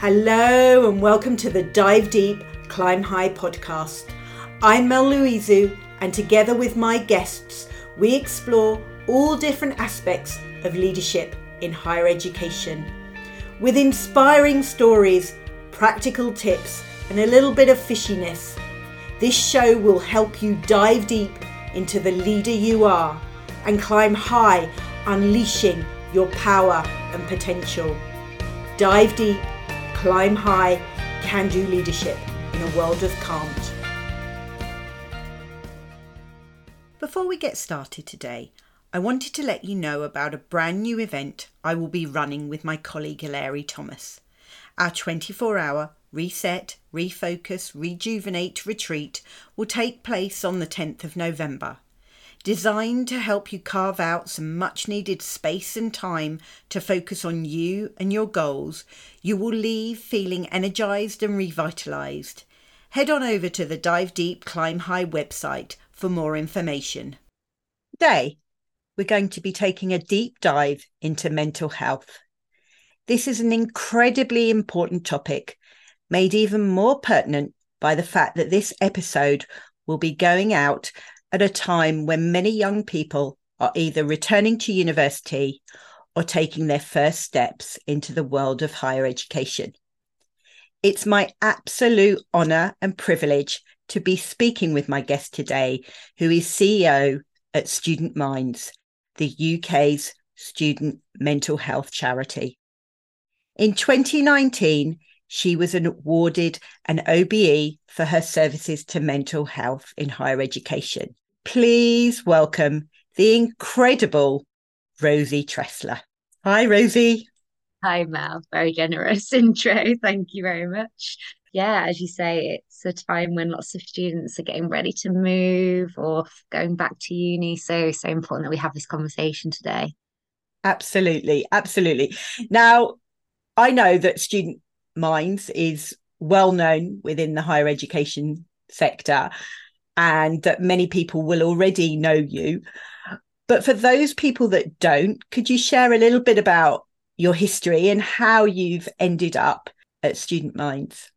Hello, and welcome to the Dive Deep, Climb High podcast. I'm Mel Louizu, and together with my guests, we explore all different aspects of leadership in higher education. With inspiring stories, practical tips, and a little bit of fishiness, this show will help you dive deep into the leader you are and climb high, unleashing your power and potential. Dive deep, climb high, can do leadership in a world of can't. Before we get started today, I wanted to let you know about a brand new event I will be running with my colleague Hilary Thomas. Our 24 hour Reset, Refocus, Rejuvenate retreat will take place on the 10th of November. Designed to help you carve out some much needed space and time to focus on you and your goals, you will leave feeling energized and revitalized. Head on over to the Dive Deep Climb High website for more information. Today, we're going to be taking a deep dive into mental health. This is an incredibly important topic made even more pertinent by the fact that this episode will be going out at a time when many young people are either returning to university or taking their first steps into the world of higher education. It's my absolute honour and privilege to be speaking with my guest today, who is CEO at Student Minds, the UK's student mental health charity. In 2019, she was awarded an OBE for her services to mental health in higher education. Please welcome the incredible Rosie Tressler. Hi, Rosie. Hi, Mel. Very generous intro. Thank you very much. Yeah, as you say, it's a time when lots of students are getting ready to move or going back to uni. So, so important that we have this conversation today. Absolutely. Absolutely. Now, I know that student Minds is well known within the higher education sector and that many people will already know you. But for those people that don't, could you share a little bit about your history and how you've ended up at Student Minds?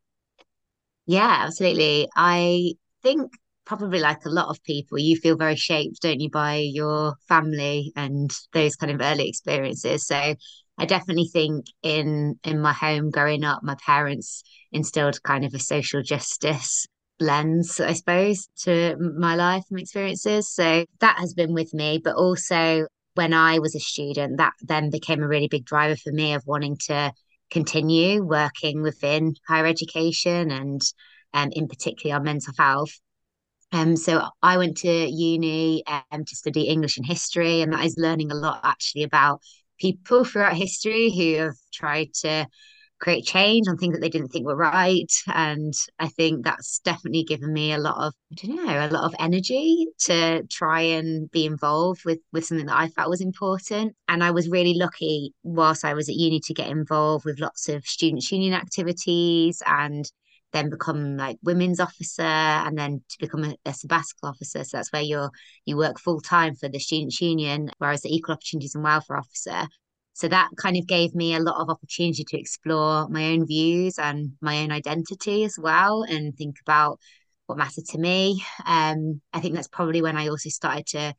Yeah, absolutely. I think probably like a lot of people, you feel very shaped, don't you, by your family and those kind of early experiences. So I definitely think in in my home growing up, my parents instilled kind of a social justice lens, I suppose, to my life and experiences. So that has been with me. But also when I was a student, that then became a really big driver for me of wanting to continue working within higher education and um, in particular on mental health. Um, so I went to uni um, to study English and history, and that is learning a lot actually about people throughout history who have tried to create change on things that they didn't think were right. And I think that's definitely given me a lot of, I don't know, a lot of energy to try and be involved with with something that I felt was important. And I was really lucky whilst I was at uni to get involved with lots of students' union activities and then become like women's officer and then to become a, a sabbatical officer. So that's where you're you work full time for the students union, whereas the equal opportunities and welfare officer. So that kind of gave me a lot of opportunity to explore my own views and my own identity as well and think about what mattered to me. Um, I think that's probably when I also started to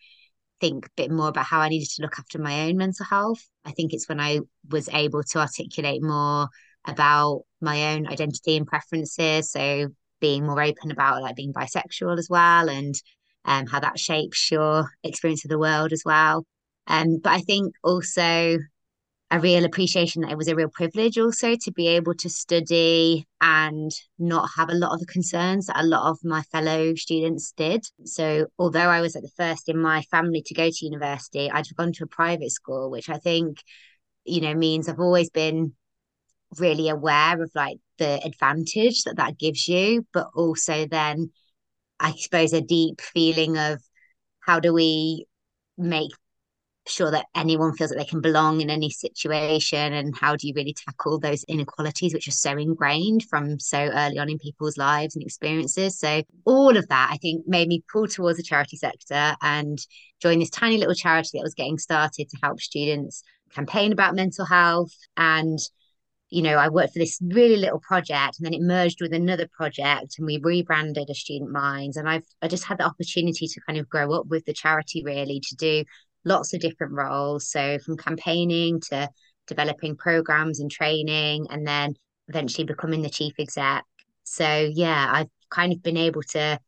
think a bit more about how I needed to look after my own mental health. I think it's when I was able to articulate more about my own identity and preferences. So being more open about like being bisexual as well and um, how that shapes your experience of the world as well. Um, but I think also a real appreciation that it was a real privilege also to be able to study and not have a lot of the concerns that a lot of my fellow students did. So, although I was at the first in my family to go to university, I'd gone to a private school, which I think, you know, means I've always been really aware of like the advantage that that gives you, but also then I suppose a deep feeling of how do we make sure that anyone feels that they can belong in any situation and how do you really tackle those inequalities which are so ingrained from so early on in people's lives and experiences so all of that i think made me pull towards the charity sector and join this tiny little charity that was getting started to help students campaign about mental health and you know, I worked for this really little project and then it merged with another project and we rebranded a Student Minds. And I've I just had the opportunity to kind of grow up with the charity really to do lots of different roles. So from campaigning to developing programs and training and then eventually becoming the chief exec. So yeah, I've kind of been able to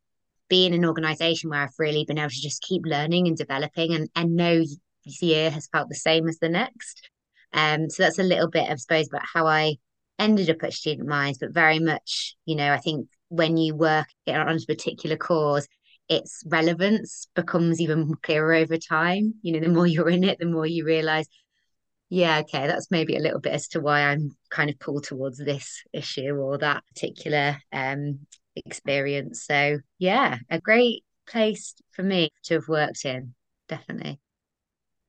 be in an organization where I've really been able to just keep learning and developing and, and no year has felt the same as the next. Um, so that's a little bit, I suppose, about how I ended up at Student Minds, but very much, you know, I think when you work on a particular cause, its relevance becomes even clearer over time. You know, the more you're in it, the more you realize, yeah, okay, that's maybe a little bit as to why I'm kind of pulled towards this issue or that particular um, experience. So, yeah, a great place for me to have worked in, definitely.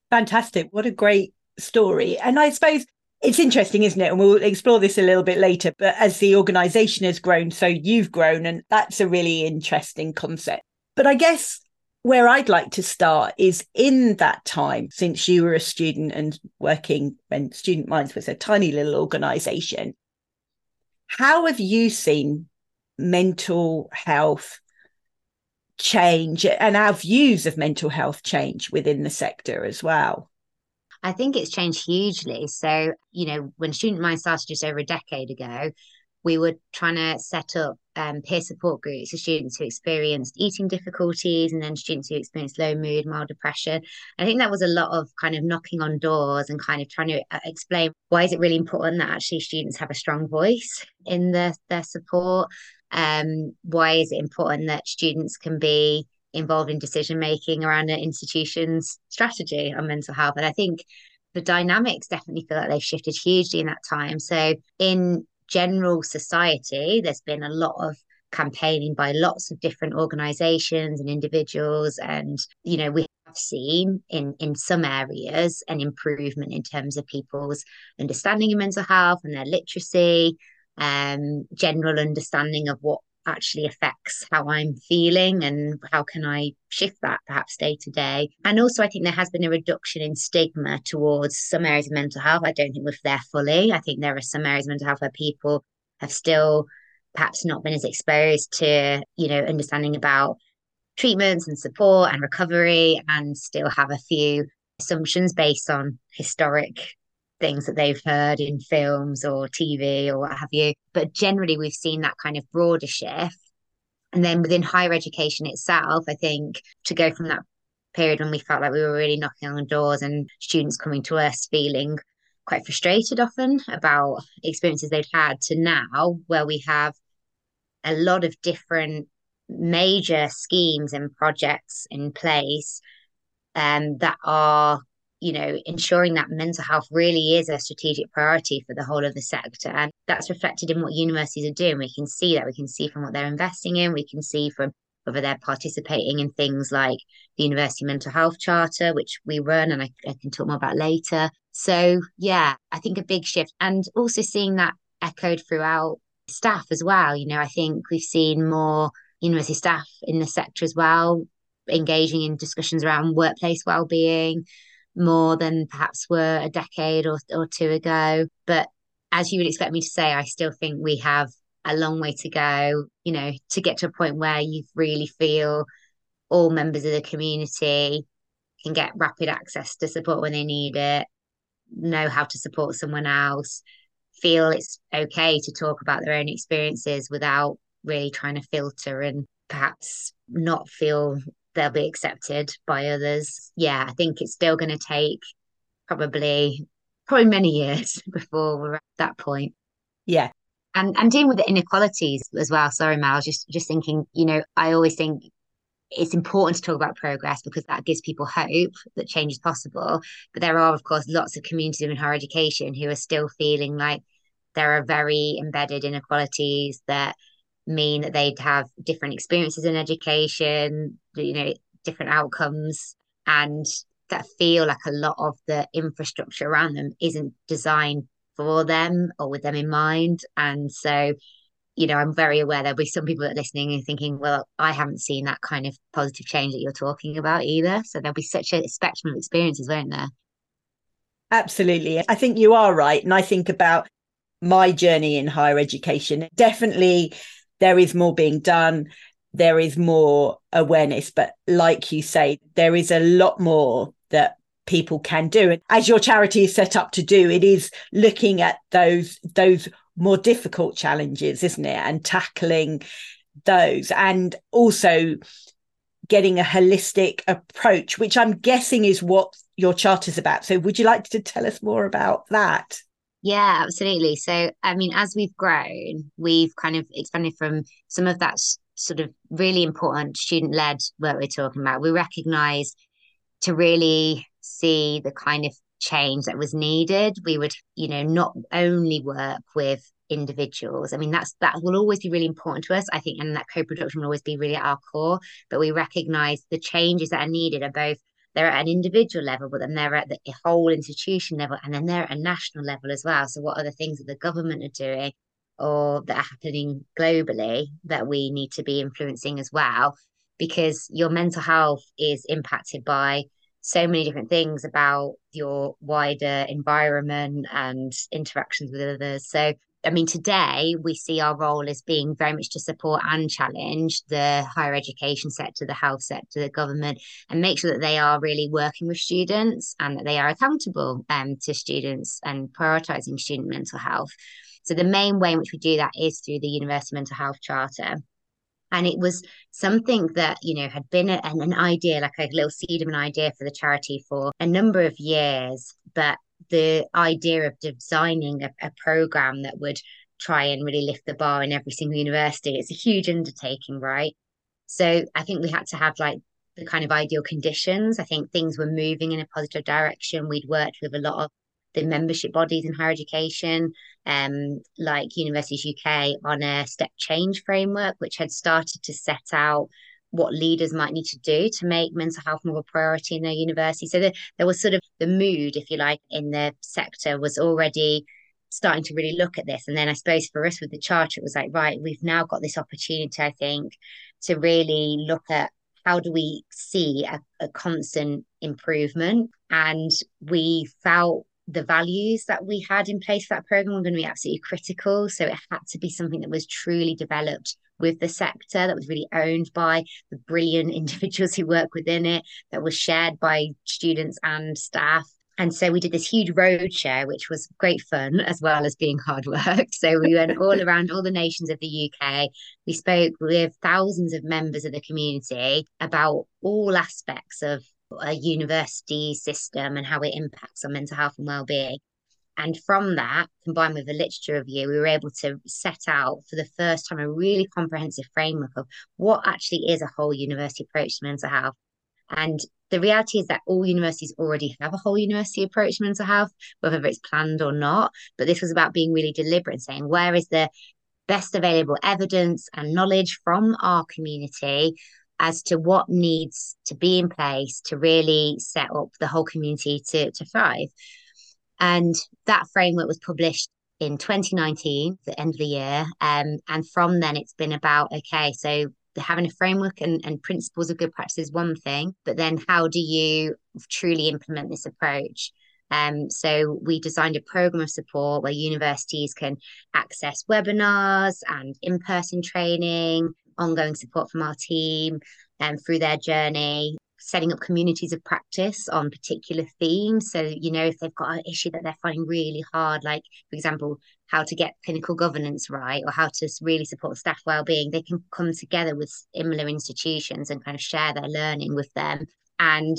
Fantastic. What a great story. And I suppose it's interesting, isn't it? And we'll explore this a little bit later. But as the organization has grown, so you've grown. And that's a really interesting concept. But I guess where I'd like to start is in that time since you were a student and working when Student Minds was a tiny little organization. How have you seen mental health change and our views of mental health change within the sector as well? I think it's changed hugely. So, you know, when Student Mind started just over a decade ago, we were trying to set up um, peer support groups for students who experienced eating difficulties and then students who experienced low mood, mild depression. I think that was a lot of kind of knocking on doors and kind of trying to uh, explain why is it really important that actually students have a strong voice in their, their support. Um, why is it important that students can be involved in decision making around an institution's strategy on mental health. And I think the dynamics definitely feel like they've shifted hugely in that time. So in general society, there's been a lot of campaigning by lots of different organizations and individuals and you know we have seen in in some areas an improvement in terms of people's understanding of mental health and their literacy um general understanding of what actually affects how I'm feeling and how can I shift that perhaps day to day. And also, I think there has been a reduction in stigma towards some areas of mental health. I don't think we're there fully. I think there are some areas of mental health where people have still perhaps not been as exposed to, you know, understanding about treatments and support and recovery and still have a few assumptions based on historic things that they've heard in films or TV or what have you. But generally, we've seen that kind of broader shift. And then within higher education itself, I think to go from that period when we felt like we were really knocking on doors and students coming to us feeling quite frustrated often about experiences they'd had to now where we have a lot of different major schemes and projects in place um, that are you know, ensuring that mental health really is a strategic priority for the whole of the sector. And that's reflected in what universities are doing. We can see that. We can see from what they're investing in. We can see from whether they're participating in things like the University Mental Health Charter, which we run, and I, I can talk more about later. So, yeah, I think a big shift. And also seeing that echoed throughout staff as well. You know, I think we've seen more university staff in the sector as well engaging in discussions around workplace well-being more than perhaps were a decade or, or two ago. But as you would expect me to say, I still think we have a long way to go, you know, to get to a point where you really feel all members of the community can get rapid access to support when they need it, know how to support someone else, feel it's okay to talk about their own experiences without really trying to filter and perhaps not feel they'll be accepted by others. Yeah, I think it's still going to take probably probably many years before we're at that point. Yeah. And and dealing with the inequalities as well. Sorry, Mal, just just thinking, you know, I always think it's important to talk about progress because that gives people hope that change is possible. But there are, of course, lots of communities in higher education who are still feeling like there are very embedded inequalities that mean that they'd have different experiences in education, you know, different outcomes, and that feel like a lot of the infrastructure around them isn't designed for them or with them in mind. And so, you know, I'm very aware there'll be some people that are listening and thinking, well, I haven't seen that kind of positive change that you're talking about either. So there'll be such a spectrum of experiences, won't there? Absolutely. I think you are right. And I think about my journey in higher education. Definitely, there is more being done. There is more awareness. But like you say, there is a lot more that people can do. And as your charity is set up to do, it is looking at those, those more difficult challenges, isn't it? And tackling those and also getting a holistic approach, which I'm guessing is what your charter is about. So, would you like to tell us more about that? Yeah, absolutely. So, I mean, as we've grown, we've kind of expanded from some of that sort of really important student led work we're talking about. We recognize to really see the kind of change that was needed, we would, you know, not only work with individuals. I mean, that's that will always be really important to us, I think, and that co-production will always be really at our core. But we recognize the changes that are needed are both they're at an individual level, but then they're at the whole institution level, and then they're at a national level as well. So, what are the things that the government are doing or that are happening globally that we need to be influencing as well? Because your mental health is impacted by so many different things about your wider environment and interactions with others. So I mean, today we see our role as being very much to support and challenge the higher education sector, the health sector, the government, and make sure that they are really working with students and that they are accountable um, to students and prioritising student mental health. So, the main way in which we do that is through the University Mental Health Charter. And it was something that, you know, had been a, an idea, like a little seed of an idea for the charity for a number of years. But the idea of designing a, a program that would try and really lift the bar in every single university. It's a huge undertaking right? So i think we had to have like the kind of ideal conditions. I think things were moving in a positive direction. We'd worked with a lot of the membership bodies in higher education um, like universities uk on a step change framework which had started to set out what leaders might need to do to make mental health more of a priority in their university. So the, there was sort of the mood, if you like, in the sector was already starting to really look at this. And then I suppose for us with the charter, it was like, right, we've now got this opportunity, I think, to really look at how do we see a, a constant improvement. And we felt the values that we had in place for that program were going to be absolutely critical. So it had to be something that was truly developed with the sector, that was really owned by the brilliant individuals who work within it, that was shared by students and staff. And so we did this huge road show, which was great fun as well as being hard work. So we went all around all the nations of the UK. We spoke with thousands of members of the community about all aspects of a university system and how it impacts on mental health and well-being. And from that, combined with the literature review, we were able to set out for the first time a really comprehensive framework of what actually is a whole university approach to mental health. And the reality is that all universities already have a whole university approach to mental health, whether it's planned or not. But this was about being really deliberate and saying, where is the best available evidence and knowledge from our community as to what needs to be in place to really set up the whole community to, to thrive. And that framework was published in 2019, the end of the year. Um, and from then, it's been about okay, so having a framework and, and principles of good practice is one thing, but then how do you truly implement this approach? Um, so we designed a program of support where universities can access webinars and in-person training, ongoing support from our team um, through their journey, setting up communities of practice on particular themes. So, you know, if they've got an issue that they're finding really hard, like, for example, how to get clinical governance right or how to really support staff well-being, they can come together with similar institutions and kind of share their learning with them. And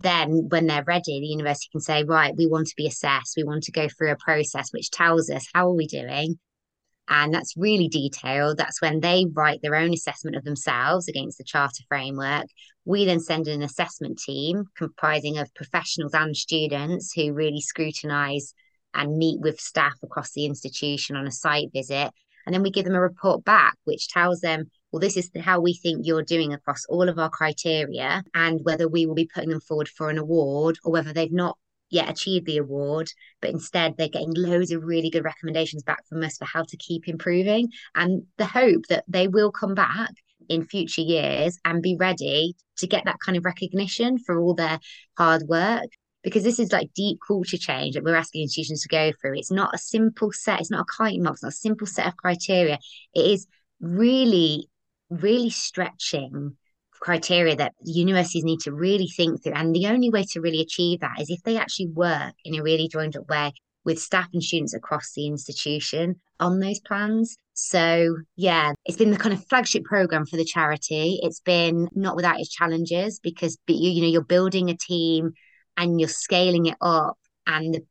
then when they're ready, the university can say, right, we want to be assessed. We want to go through a process which tells us how are we doing? And that's really detailed. That's when they write their own assessment of themselves against the charter framework. We then send an assessment team comprising of professionals and students who really scrutinise and meet with staff across the institution on a site visit. And then we give them a report back, which tells them, well, this is how we think you're doing across all of our criteria, and whether we will be putting them forward for an award or whether they've not yet achieved the award, but instead they're getting loads of really good recommendations back from us for how to keep improving. And the hope that they will come back in future years and be ready to get that kind of recognition for all their hard work. because this is like deep culture change that we're asking institutions to go through. It's not a simple set, it's not a kiting box, not a simple set of criteria. It is really, really stretching criteria that universities need to really think through. And the only way to really achieve that is if they actually work in a really joined up way with staff and students across the institution on those plans. So, yeah, it's been the kind of flagship program for the charity. It's been not without its challenges because you, you know you're building a team and you're scaling it up and the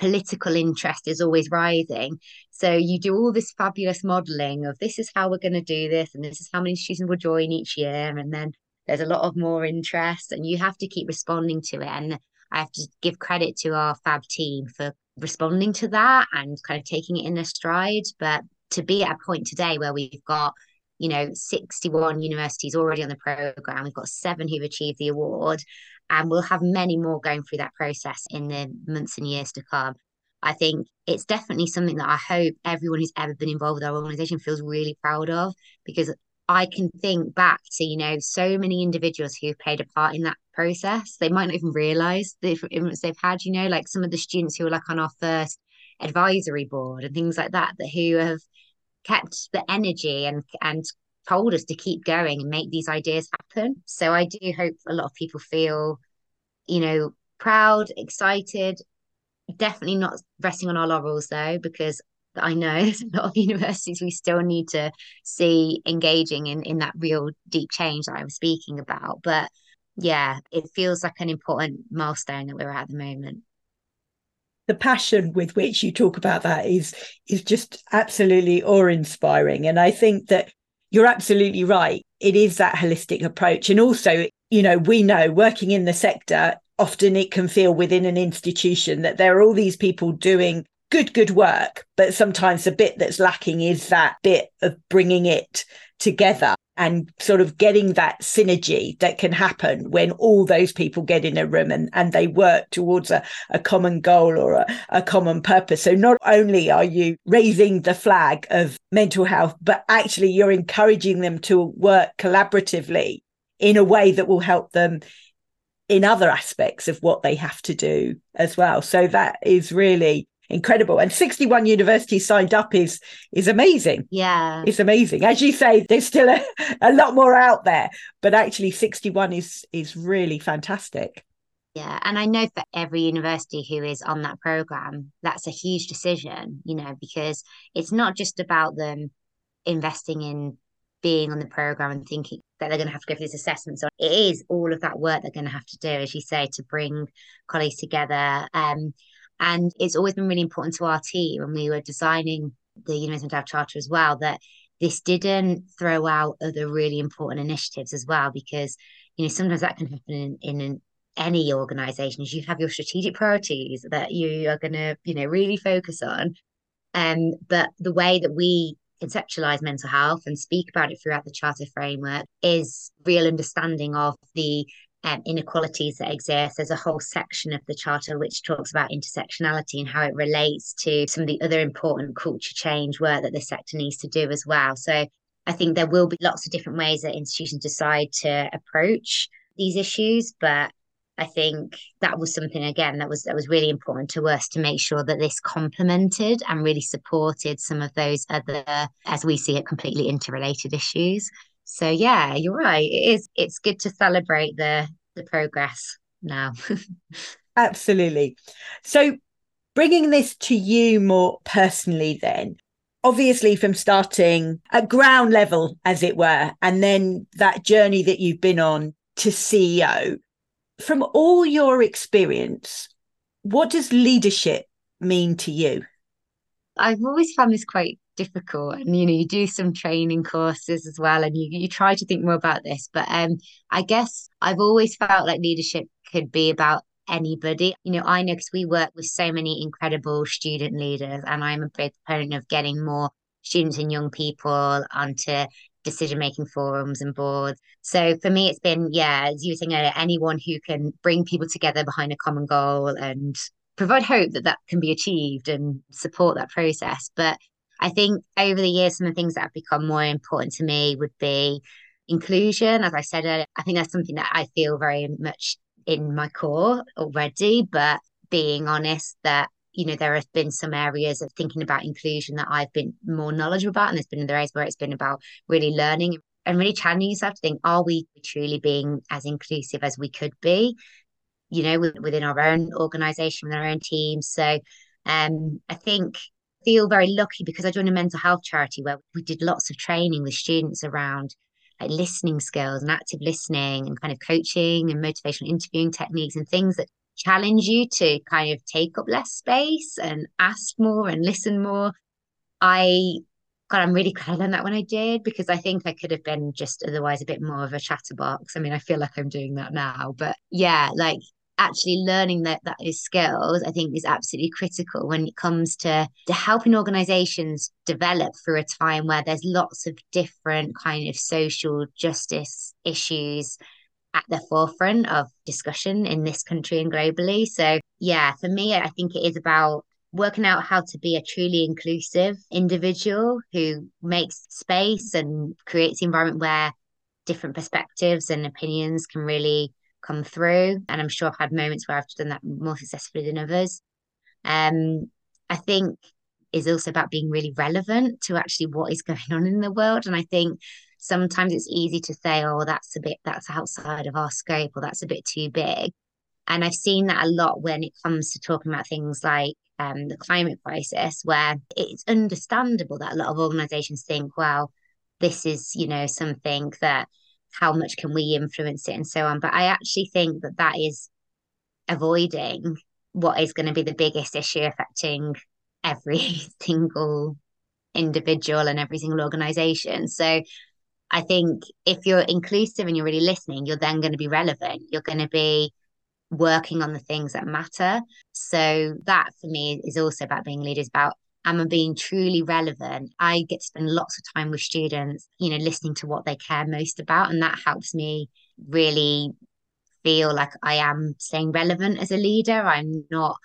political interest is always rising. So you do all this fabulous modeling of this is how we're going to do this, and this is how many students will join each year. And then there's a lot of more interest, and you have to keep responding to it. And I have to give credit to our fab team for responding to that and kind of taking it in their stride. But to be at a point today where we've got you know 61 universities already on the program we've got seven who've achieved the award and we'll have many more going through that process in the months and years to come. I think it's definitely something that I hope everyone who's ever been involved with our organization feels really proud of because I can think back to, you know, so many individuals who've played a part in that process. They might not even realize the influence they've had, you know, like some of the students who were like on our first advisory board and things like that, that who have kept the energy and and told us to keep going and make these ideas happen. So I do hope a lot of people feel, you know, proud, excited, definitely not resting on our laurels though, because I know there's a lot of universities we still need to see engaging in, in that real deep change that I was speaking about. But yeah, it feels like an important milestone that we're at the moment the passion with which you talk about that is is just absolutely awe-inspiring and i think that you're absolutely right. It is that holistic approach. And also, you know, we know working in the sector, often it can feel within an institution that there are all these people doing good, good work. But sometimes the bit that's lacking is that bit of bringing it together and sort of getting that synergy that can happen when all those people get in a room and, and they work towards a, a common goal or a, a common purpose. So not only are you raising the flag of mental health, but actually you're encouraging them to work collaboratively in a way that will help them in other aspects of what they have to do as well. So that is really incredible. And 61 universities signed up is is amazing. Yeah. It's amazing. As you say, there's still a, a lot more out there, but actually 61 is is really fantastic. Yeah, and I know for every university who is on that program, that's a huge decision, you know, because it's not just about them investing in being on the program and thinking that they're going to have to go through this assessment. So it is all of that work they're going to have to do, as you say, to bring colleagues together. Um, and it's always been really important to our team when we were designing the University of Charter as well that this didn't throw out other really important initiatives as well, because you know sometimes that can happen in, in an, any organization. You have your strategic priorities that you are going to you know really focus on, um, but the way that we conceptualize mental health and speak about it throughout the charter framework is real understanding of the um, inequalities that exist. There's a whole section of the Charter which talks about intersectionality and how it relates to some of the other important culture change work that the sector needs to do as well. So I think there will be lots of different ways that institutions decide to approach these issues, but I think that was something again that was that was really important to us to make sure that this complemented and really supported some of those other, as we see it, completely interrelated issues. So yeah, you're right. It is. It's good to celebrate the the progress now. Absolutely. So bringing this to you more personally, then obviously from starting at ground level, as it were, and then that journey that you've been on to CEO. From all your experience, what does leadership mean to you? I've always found this quite difficult and you know you do some training courses as well and you, you try to think more about this but um i guess i've always felt like leadership could be about anybody you know i know because we work with so many incredible student leaders and i'm a big proponent of getting more students and young people onto decision making forums and boards. So for me, it's been, yeah, as you were saying earlier, anyone who can bring people together behind a common goal and provide hope that that can be achieved and support that process. But I think over the years, some of the things that have become more important to me would be inclusion. As I said, I think that's something that I feel very much in my core already, but being honest that you know there have been some areas of thinking about inclusion that I've been more knowledgeable about, and there's been other areas where it's been about really learning and really challenging yourself to think: Are we truly being as inclusive as we could be? You know, within our own organisation, within our own teams. So, um, I think feel very lucky because I joined a mental health charity where we did lots of training with students around like listening skills and active listening and kind of coaching and motivational interviewing techniques and things that challenge you to kind of take up less space and ask more and listen more. I God, I'm really glad I learned that when I did because I think I could have been just otherwise a bit more of a chatterbox. I mean, I feel like I'm doing that now, but yeah, like actually learning that that is skills i think is absolutely critical when it comes to, to helping organizations develop through a time where there's lots of different kind of social justice issues at the forefront of discussion in this country and globally. So yeah for me i think it is about working out how to be a truly inclusive individual who makes space and creates the environment where different perspectives and opinions can really come through. And I'm sure I've had moments where I've done that more successfully than others. Um, I think is also about being really relevant to actually what is going on in the world. And I think sometimes it's easy to say, oh, that's a bit, that's outside of our scope or that's a bit too big. And I've seen that a lot when it comes to talking about things like um, the climate crisis, where it's understandable that a lot of organizations think, well, this is, you know, something that how much can we influence it and so on. But I actually think that that is avoiding what is going to be the biggest issue affecting every single individual and every single organization. So I think if you're inclusive and you're really listening, you're then going to be relevant. You're going to be working on the things that matter. So that for me is also about being leaders about am I being truly relevant? I get to spend lots of time with students, you know, listening to what they care most about. And that helps me really feel like I am staying relevant as a leader. I'm not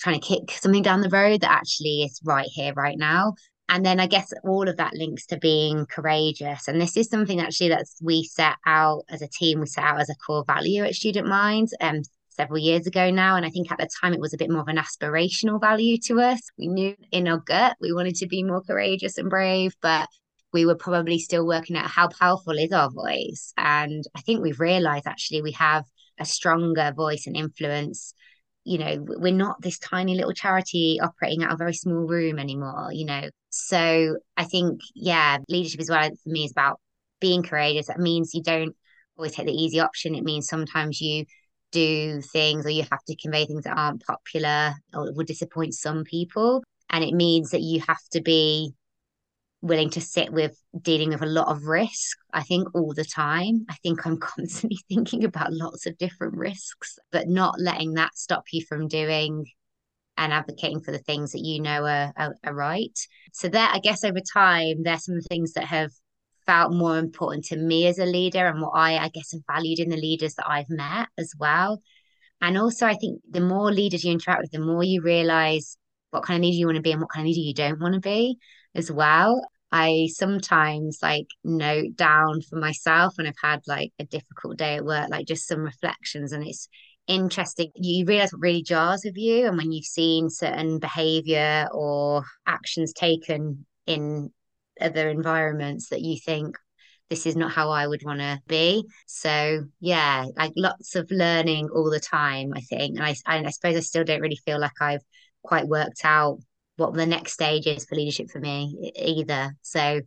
trying to kick something down the road that actually is right here, right now. And then I guess all of that links to being courageous. And this is something actually that we set out as a team, we set out as a core value at Student Minds. Um, several years ago now. And I think at the time it was a bit more of an aspirational value to us. We knew in our gut we wanted to be more courageous and brave, but we were probably still working out how powerful is our voice. And I think we've realized actually we have a stronger voice and influence. You know, we're not this tiny little charity operating out of a very small room anymore, you know. So I think, yeah, leadership as well for me is about being courageous. That means you don't always take the easy option. It means sometimes you do things or you have to convey things that aren't popular or will disappoint some people. And it means that you have to be willing to sit with dealing with a lot of risk, I think, all the time. I think I'm constantly thinking about lots of different risks, but not letting that stop you from doing and advocating for the things that you know are, are, are right. So that I guess over time, there's some things that have felt more important to me as a leader and what I, I guess, have valued in the leaders that I've met as well. And also, I think the more leaders you interact with, the more you realize what kind of leader you want to be and what kind of leader you don't want to be as well. I sometimes like note down for myself when I've had like a difficult day at work, like just some reflections. And it's interesting. You realize what really jars with you. And when you've seen certain behavior or actions taken in other environments that you think this is not how I would want to be. So yeah, like lots of learning all the time, I think. And I, I suppose I still don't really feel like I've quite worked out what the next stage is for leadership for me either. So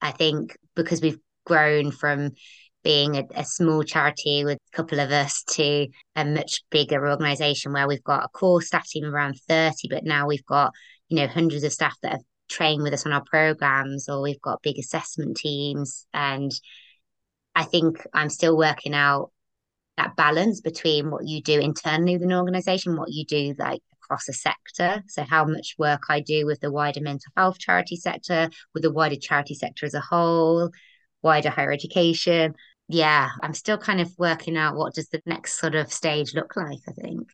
I think because we've grown from being a, a, small charity with a couple of us to a much bigger organization where we've got a core staff team around 30, but now we've got, you know, hundreds of staff that have train with us on our programs or we've got big assessment teams. And i think i'm still working out that balance between what you do internally with an organization what you do like across a sector. So how much work i do with the wider mental health charity sector with the wider charity sector as a whole wider higher education. Yeah i'm still kind of working out what does the next sort of stage look like i think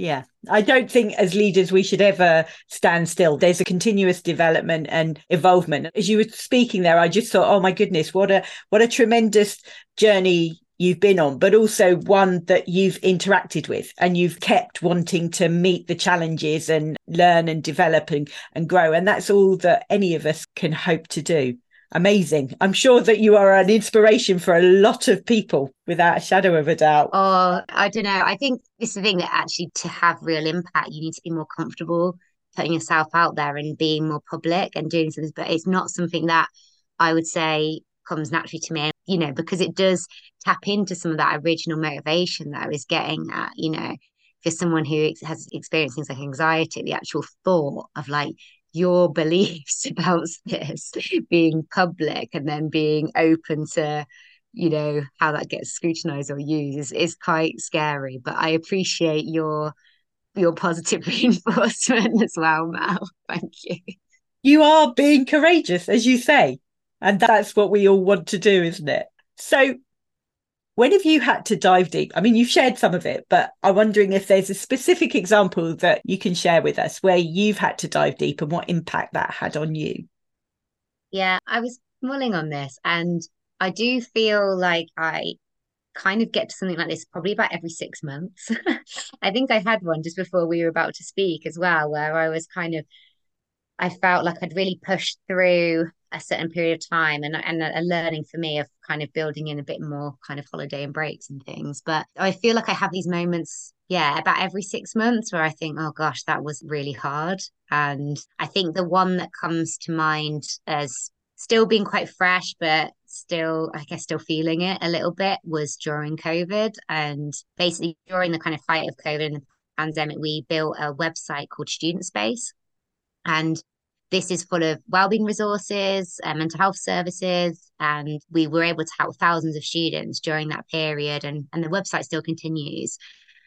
yeah, I don't think as leaders we should ever stand still. There's a continuous development and evolvement. As you were speaking there, I just thought, oh my goodness, what a what a tremendous journey you've been on, but also one that you've interacted with and you've kept wanting to meet the challenges and learn and develop and, and grow. And that's all that any of us can hope to do. Amazing. I'm sure that you are an inspiration for a lot of people without a shadow of a doubt. Oh, I don't know. I think it's the thing that actually to have real impact, you need to be more comfortable putting yourself out there and being more public and doing things. But it's not something that I would say comes naturally to me, you know, because it does tap into some of that original motivation that I was getting at, you know, for someone who has experienced things like anxiety, the actual thought of like your beliefs about this being public and then being open to you know how that gets scrutinized or used is, is quite scary but i appreciate your your positive reinforcement as well mal thank you. You are being courageous as you say and that's what we all want to do isn't it? So when have you had to dive deep? I mean, you've shared some of it, but I'm wondering if there's a specific example that you can share with us where you've had to dive deep and what impact that had on you. Yeah, I was mulling on this and I do feel like I kind of get to something like this probably about every six months. I think I had one just before we were about to speak as well, where I was kind of, I felt like I'd really pushed through a certain period of time and, and a learning for me of kind of building in a bit more kind of holiday and breaks and things. But I feel like I have these moments, yeah, about every six months where I think, oh gosh, that was really hard. And I think the one that comes to mind as still being quite fresh, but still, I guess, still feeling it a little bit was during COVID. And basically, during the kind of height of COVID and the pandemic, we built a website called Student Space. And this is full of wellbeing resources, uh, mental health services, and we were able to help thousands of students during that period. And, and the website still continues.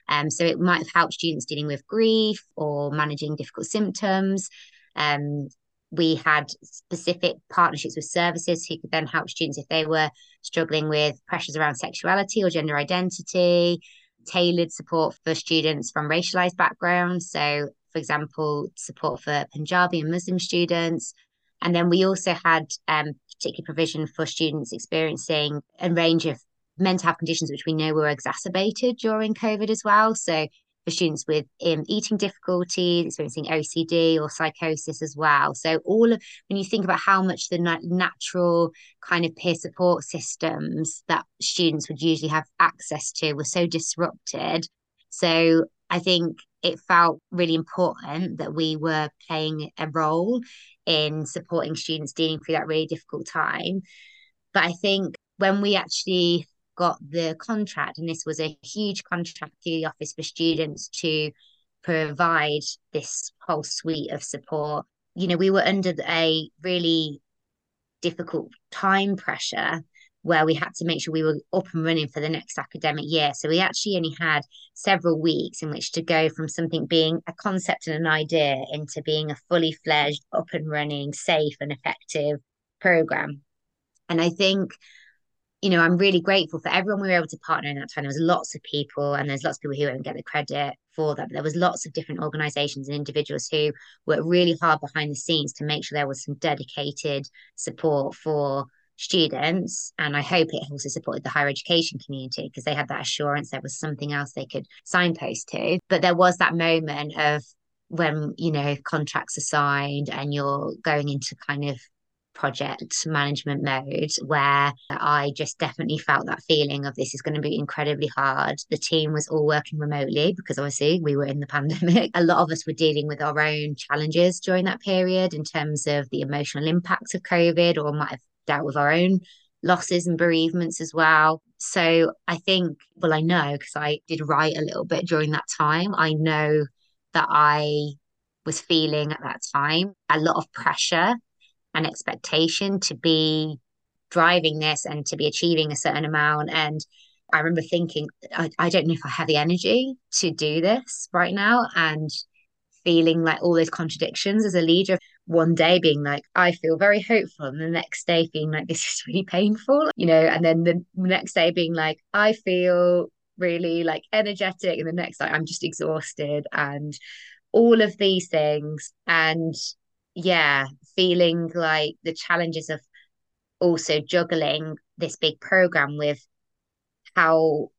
Um, so it might have helped students dealing with grief or managing difficult symptoms. Um, we had specific partnerships with services who could then help students if they were struggling with pressures around sexuality or gender identity, tailored support for students from racialized backgrounds. So for example, support for Punjabi and Muslim students. And then we also had um, particular provision for students experiencing a range of mental health conditions, which we know were exacerbated during COVID as well. So for students with um, eating difficulties, experiencing OCD or psychosis as well. So all of when you think about how much the na- natural kind of peer support systems that students would usually have access to were so disrupted. So I think it felt really important that we were playing a role in supporting students dealing through that really difficult time. But I think when we actually got the contract, and this was a huge contract through the Office for Students to provide this whole suite of support, you know, we were under a really difficult time pressure where we had to make sure we were up and running for the next academic year. So we actually only had several weeks in which to go from something being a concept and an idea into being a fully fledged, up and running, safe and effective program. And I think, you know, I'm really grateful for everyone we were able to partner in that time. There was lots of people, and there's lots of people who won't get the credit for that. But there was lots of different organizations and individuals who worked really hard behind the scenes to make sure there was some dedicated support for students and i hope it also supported the higher education community because they had that assurance there was something else they could signpost to but there was that moment of when you know contracts are signed and you're going into kind of project management mode where I just definitely felt that feeling of this is going to be incredibly hard. The team was all working remotely because obviously we were in the pandemic. A lot of us were dealing with our own challenges during that period in terms of the emotional impacts of COVID or might have dealt with our own losses and bereavements as well. So I think, well, I know because I did write a little bit during that time. I know that I was feeling at that time a lot of pressure and expectation to be driving this and to be achieving a certain amount. And I remember thinking, I, I don't know if I have the energy to do this right now. And feeling like all those contradictions as a leader one day being like, I feel very hopeful, and the next day being like, this is really painful, you know, and then the next day being like, I feel really like energetic, and the next day I'm just exhausted, and all of these things. And yeah, feeling like the challenges of also juggling this big program with how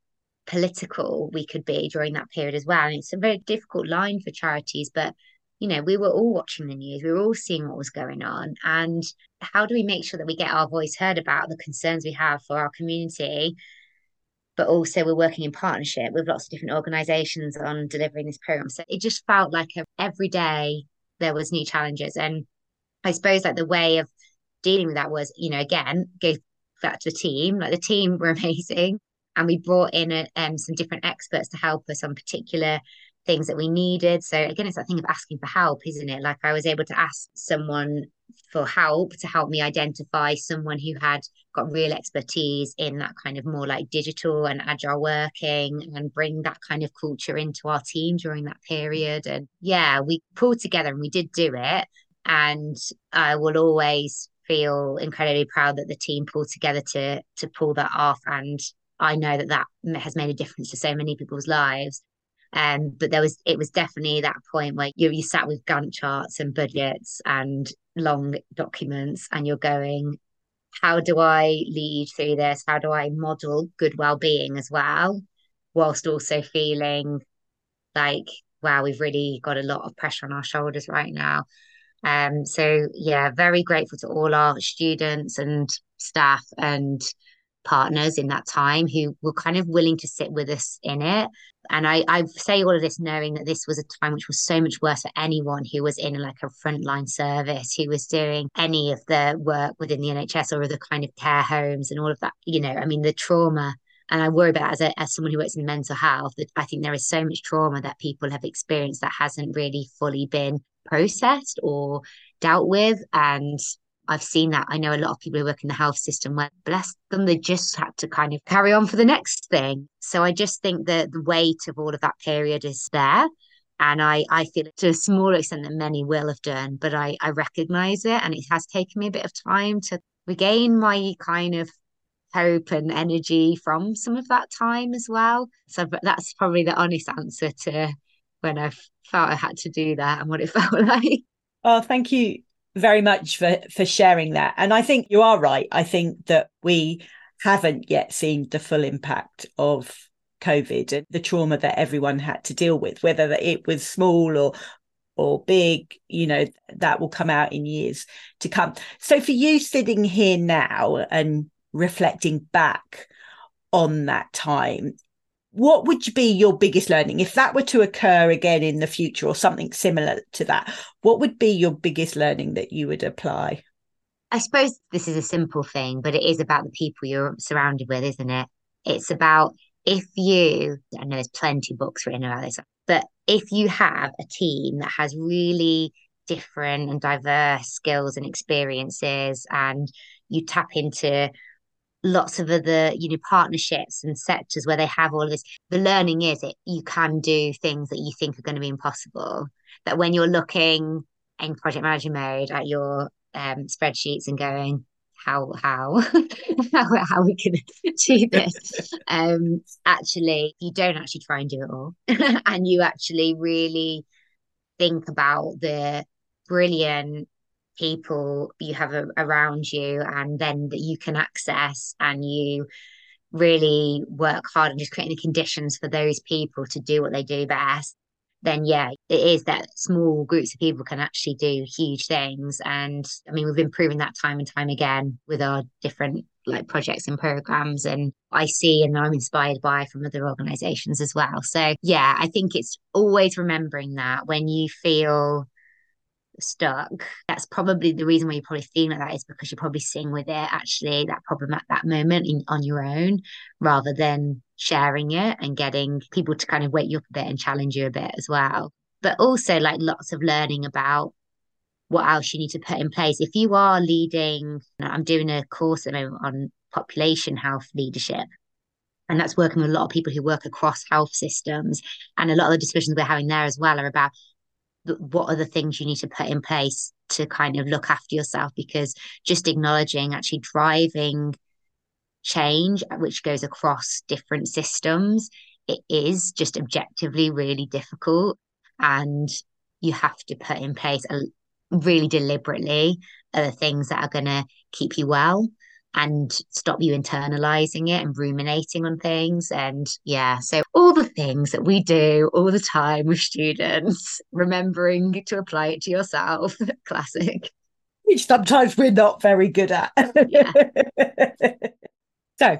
political we could be during that period as well. And it's a very difficult line for charities, but you know, we were all watching the news, we were all seeing what was going on. And how do we make sure that we get our voice heard about the concerns we have for our community? But also, we're working in partnership with lots of different organizations on delivering this program. So it just felt like every day there was new challenges. And I suppose like the way of dealing with that was, you know, again, go back to the team. Like the team were amazing. And we brought in a, um, some different experts to help us on particular things that we needed. So again, it's that thing of asking for help, isn't it? Like I was able to ask someone for help to help me identify someone who had got real expertise in that kind of more like digital and agile working and bring that kind of culture into our team during that period. And yeah, we pulled together and we did do it. And I will always feel incredibly proud that the team pulled together to to pull that off and I know that that has made a difference to so many people's lives um, but there was it was definitely that point where you you sat with Gantt charts and budgets and long documents, and you're going, how do I lead through this? How do I model good well-being as well, whilst also feeling like, wow, we've really got a lot of pressure on our shoulders right now. Um, so yeah, very grateful to all our students and staff and partners in that time who were kind of willing to sit with us in it. And I, I say all of this knowing that this was a time which was so much worse for anyone who was in like a frontline service, who was doing any of the work within the NHS or the kind of care homes and all of that. You know, I mean, the trauma and I worry about as a, as someone who works in mental health that I think there is so much trauma that people have experienced that hasn't really fully been processed or dealt with and I've seen that. I know a lot of people who work in the health system where, bless them, they just had to kind of carry on for the next thing. So I just think that the weight of all of that period is there. And I, I feel to a smaller extent that many will have done, but I, I recognize it. And it has taken me a bit of time to regain my kind of hope and energy from some of that time as well. So that's probably the honest answer to when I felt I had to do that and what it felt like. Oh, thank you very much for for sharing that. And I think you are right. I think that we haven't yet seen the full impact of COVID and the trauma that everyone had to deal with, whether it was small or or big, you know, that will come out in years to come. So for you sitting here now and reflecting back on that time, what would be your biggest learning? If that were to occur again in the future or something similar to that what would be your biggest learning that you would apply? I suppose this is a simple thing but it is about the people you're surrounded with isn't it? It's about if you i know there's plenty of books written about this but if you have a team that has really different and diverse skills and experiences and you tap into lots of other you know partnerships and sectors where they have all of this. The learning is it you can do things that you think are going to be impossible. That when you're looking in project manager mode at your um, spreadsheets and going how how? How, how we can do this? Um actually you don't actually try and do it all. And you actually really think about the brilliant people you have a, around you and then that you can access and you really work hard and just creating the conditions for those people to do what they do best then yeah it is that small groups of people can actually do huge things. And i mean we've been proving that time and time again with our different like projects and programs and i see and i'm inspired by from other organizations as well. So yeah i think it's always remembering that when you feel stuck. That's probably the reason why you're probably feeling like that is because you're probably seeing with it actually that problem at that moment in, on your own rather than sharing it and getting people to kind of wake you up a bit and challenge you a bit as well. But also like lots of learning about what else you need to put in place. If you are leading i'm doing a course at the moment on population health leadership and that's working with a lot of people who work across health systems and a lot of the discussions we're having there as well are about what are the things you need to put in place to kind of look after yourself? Because just acknowledging actually driving change uh, which goes across different systems it is just objectively really difficult. And you have to put in place a, really deliberately are the things that are going to keep you well and stop you internalizing it and ruminating on things. And yeah, so all the things that we do all the time with students, remembering to apply it to yourself. Classic. Which sometimes we're not very good at. Yeah. so,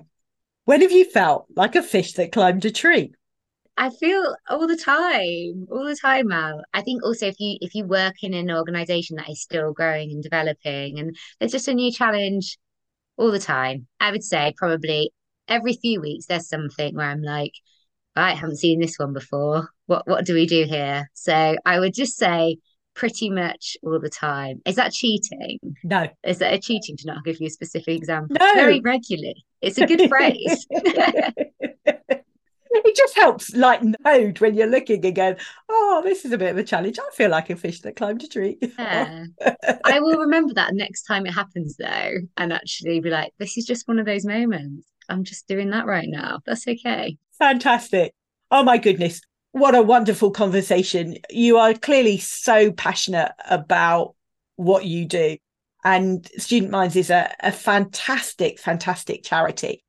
when have you felt like a fish that climbed a tree? I feel all the time, all the time, Mel. I think also if you if you work in an organization that is still growing and developing, and there's just a new challenge all the time. I would say probably every few weeks there's something where I'm like, I haven't seen this one before. What what do we do here? So I would just say pretty much all the time. Is that cheating? No. Is that a cheating to not give you a specific example? No. Very regularly. It's a good phrase. it just helps lighten the mood when you're looking and going, oh, this is a bit of a challenge. I feel like a fish that climbed a tree. Yeah. I will remember that next time it happens though, and actually be like, this is just one of those moments. I'm just doing that right now. That's okay. Fantastic. Oh my goodness. What a wonderful conversation. You are clearly so passionate about what you do. And Student Minds is a, a fantastic, fantastic charity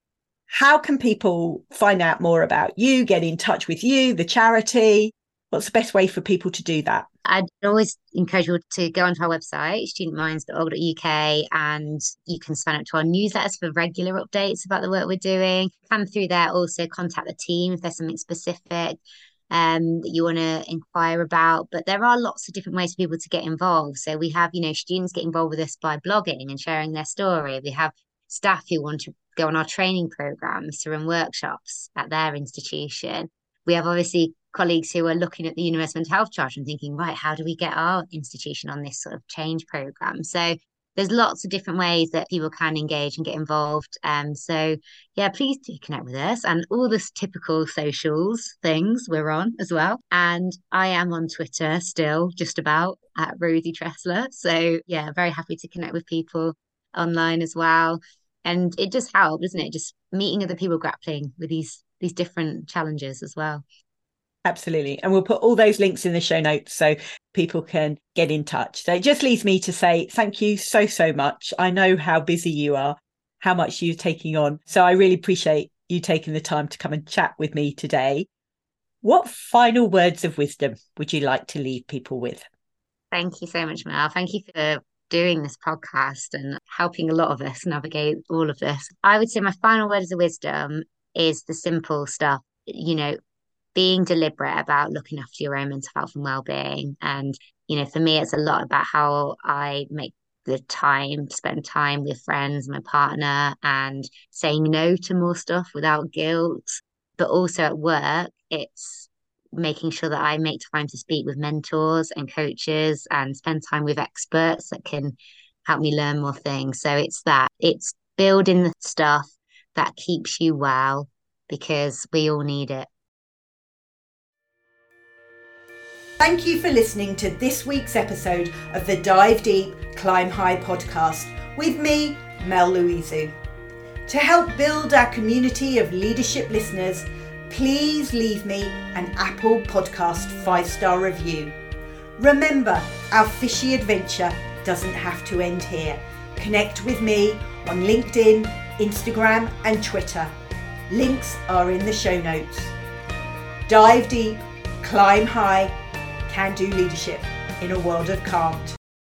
how can people find out more about you, get in touch with you, the charity? What's the best way for people to do that? I'd always encourage you to go onto our website, studentminds.org.uk, and you can sign up to our newsletters for regular updates about the work we're doing. Come through there, also contact the team if there's something specific um, that you want to inquire about. But there are lots of different ways for people to get involved. So we have, you know, students get involved with us by blogging and sharing their story. We have staff who want to go on our training programs to run workshops at their institution. We have obviously colleagues who are looking at the University Mental Health Charter and thinking, right, how do we get our institution on this sort of change program? So there's lots of different ways that people can engage and get involved. Um, so yeah, please do connect with us and all the typical socials things we're on as well. And I am on Twitter still, just about at Rosie Tressler. So yeah, very happy to connect with people online as well. And it just helped doesn't it? Just meeting other people grappling with these these different challenges as well. Absolutely. And we'll put all those links in the show notes so people can get in touch. So it just leaves me to say thank you so so much. I know how busy you are how much you're taking on. So i really appreciate you taking the time to come and chat with me today. What final words of wisdom would you like to leave people with? Thank you so much mel. Thank you for doing this podcast and helping a lot of us navigate all of this. I would say my final words of wisdom is the simple stuff, you know, being deliberate about looking after your own mental health and well-being. And, you know, for me, it's a lot about how I make the time, spend time with friends, my partner, and saying no to more stuff without guilt. But also at work, it's making sure that I make time to speak with mentors and coaches and spend time with experts that can help me learn more things. So it's that, it's building the stuff that keeps you well because we all need it. Thank you for listening to this week's episode of the Dive Deep, Climb High podcast with me, Mel Louizu. To help build our community of leadership listeners, please leave me an Apple Podcast five star review. Remember, our fishy adventure doesn't have to end here. Connect with me on LinkedIn, Instagram, and Twitter. Links are in the show notes. Dive deep, climb high, can do leadership in a world of can't.